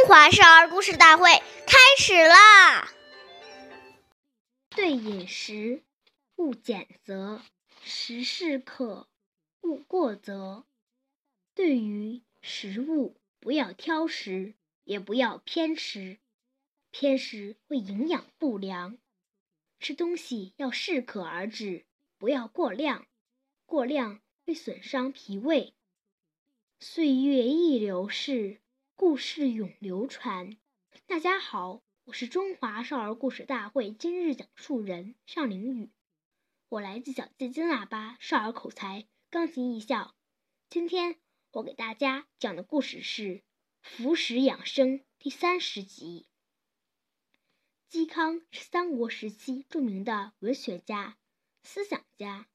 中华少儿故事大会开始啦！对饮食，勿拣择；食适可，勿过则。对于食物，不要挑食，也不要偏食。偏食会营养不良。吃东西要适可而止，不要过量。过量会损伤脾胃。岁月易流逝。故事永流传。大家好，我是中华少儿故事大会今日讲述人尚凌宇，我来自小鸡金喇叭少儿口才钢琴艺校。今天我给大家讲的故事是《服食养生》第三十集。嵇康是三国时期著名的文学家、思想家，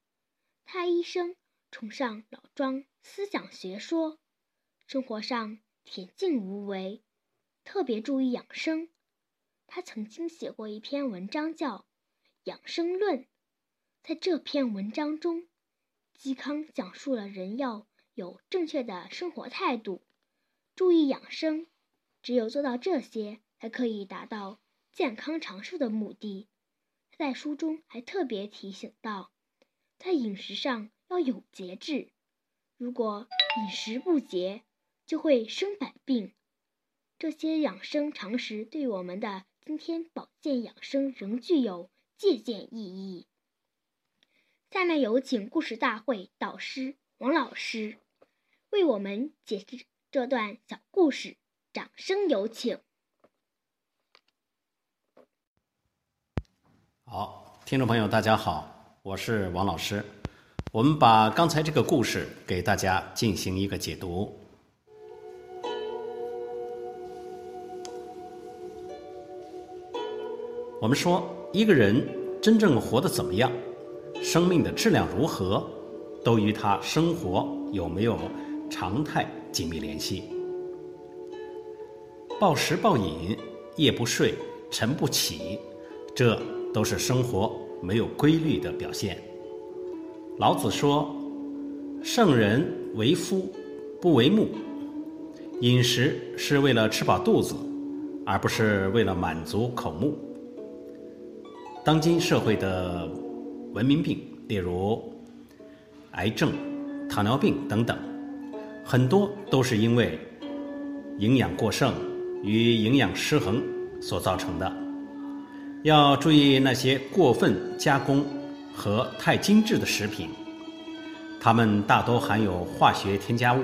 他一生崇尚老庄思想学说，生活上。恬静无为，特别注意养生。他曾经写过一篇文章，叫《养生论》。在这篇文章中，嵇康讲述了人要有正确的生活态度，注意养生。只有做到这些，才可以达到健康长寿的目的。他在书中还特别提醒到，在饮食上要有节制。如果饮食不节，就会生百病。这些养生常识对我们的今天保健养生仍具有借鉴意义。下面有请故事大会导师王老师为我们解释这段小故事，掌声有请。好，听众朋友，大家好，我是王老师。我们把刚才这个故事给大家进行一个解读。我们说，一个人真正活得怎么样，生命的质量如何，都与他生活有没有常态紧密联系。暴食暴饮、夜不睡、晨不起，这都是生活没有规律的表现。老子说：“圣人为夫，不为目。”饮食是为了吃饱肚子，而不是为了满足口目。当今社会的文明病，例如癌症、糖尿病等等，很多都是因为营养过剩与营养失衡所造成的。要注意那些过分加工和太精致的食品，它们大多含有化学添加物，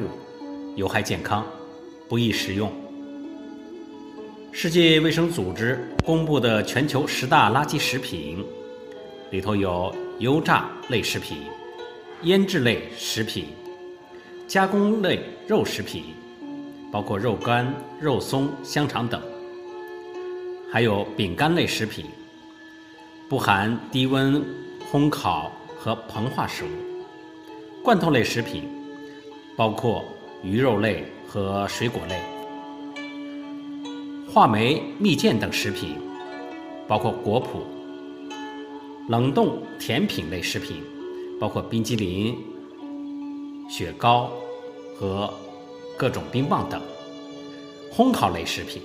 有害健康，不宜食用。世界卫生组织公布的全球十大垃圾食品里头有油炸类食品、腌制类食品、加工类肉食品，包括肉干、肉松、香肠等；还有饼干类食品，不含低温烘烤和膨化食物；罐头类食品，包括鱼肉类和水果类。话梅、蜜饯等食品，包括果脯；冷冻甜品类食品，包括冰激凌、雪糕和各种冰棒等；烘烤类食品。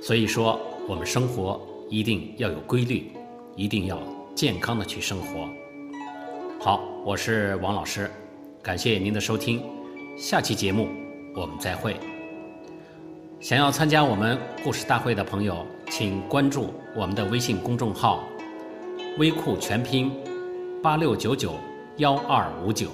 所以说，我们生活一定要有规律，一定要健康的去生活。好，我是王老师，感谢您的收听，下期节目我们再会。想要参加我们故事大会的朋友，请关注我们的微信公众号“微库全拼八六九九幺二五九”。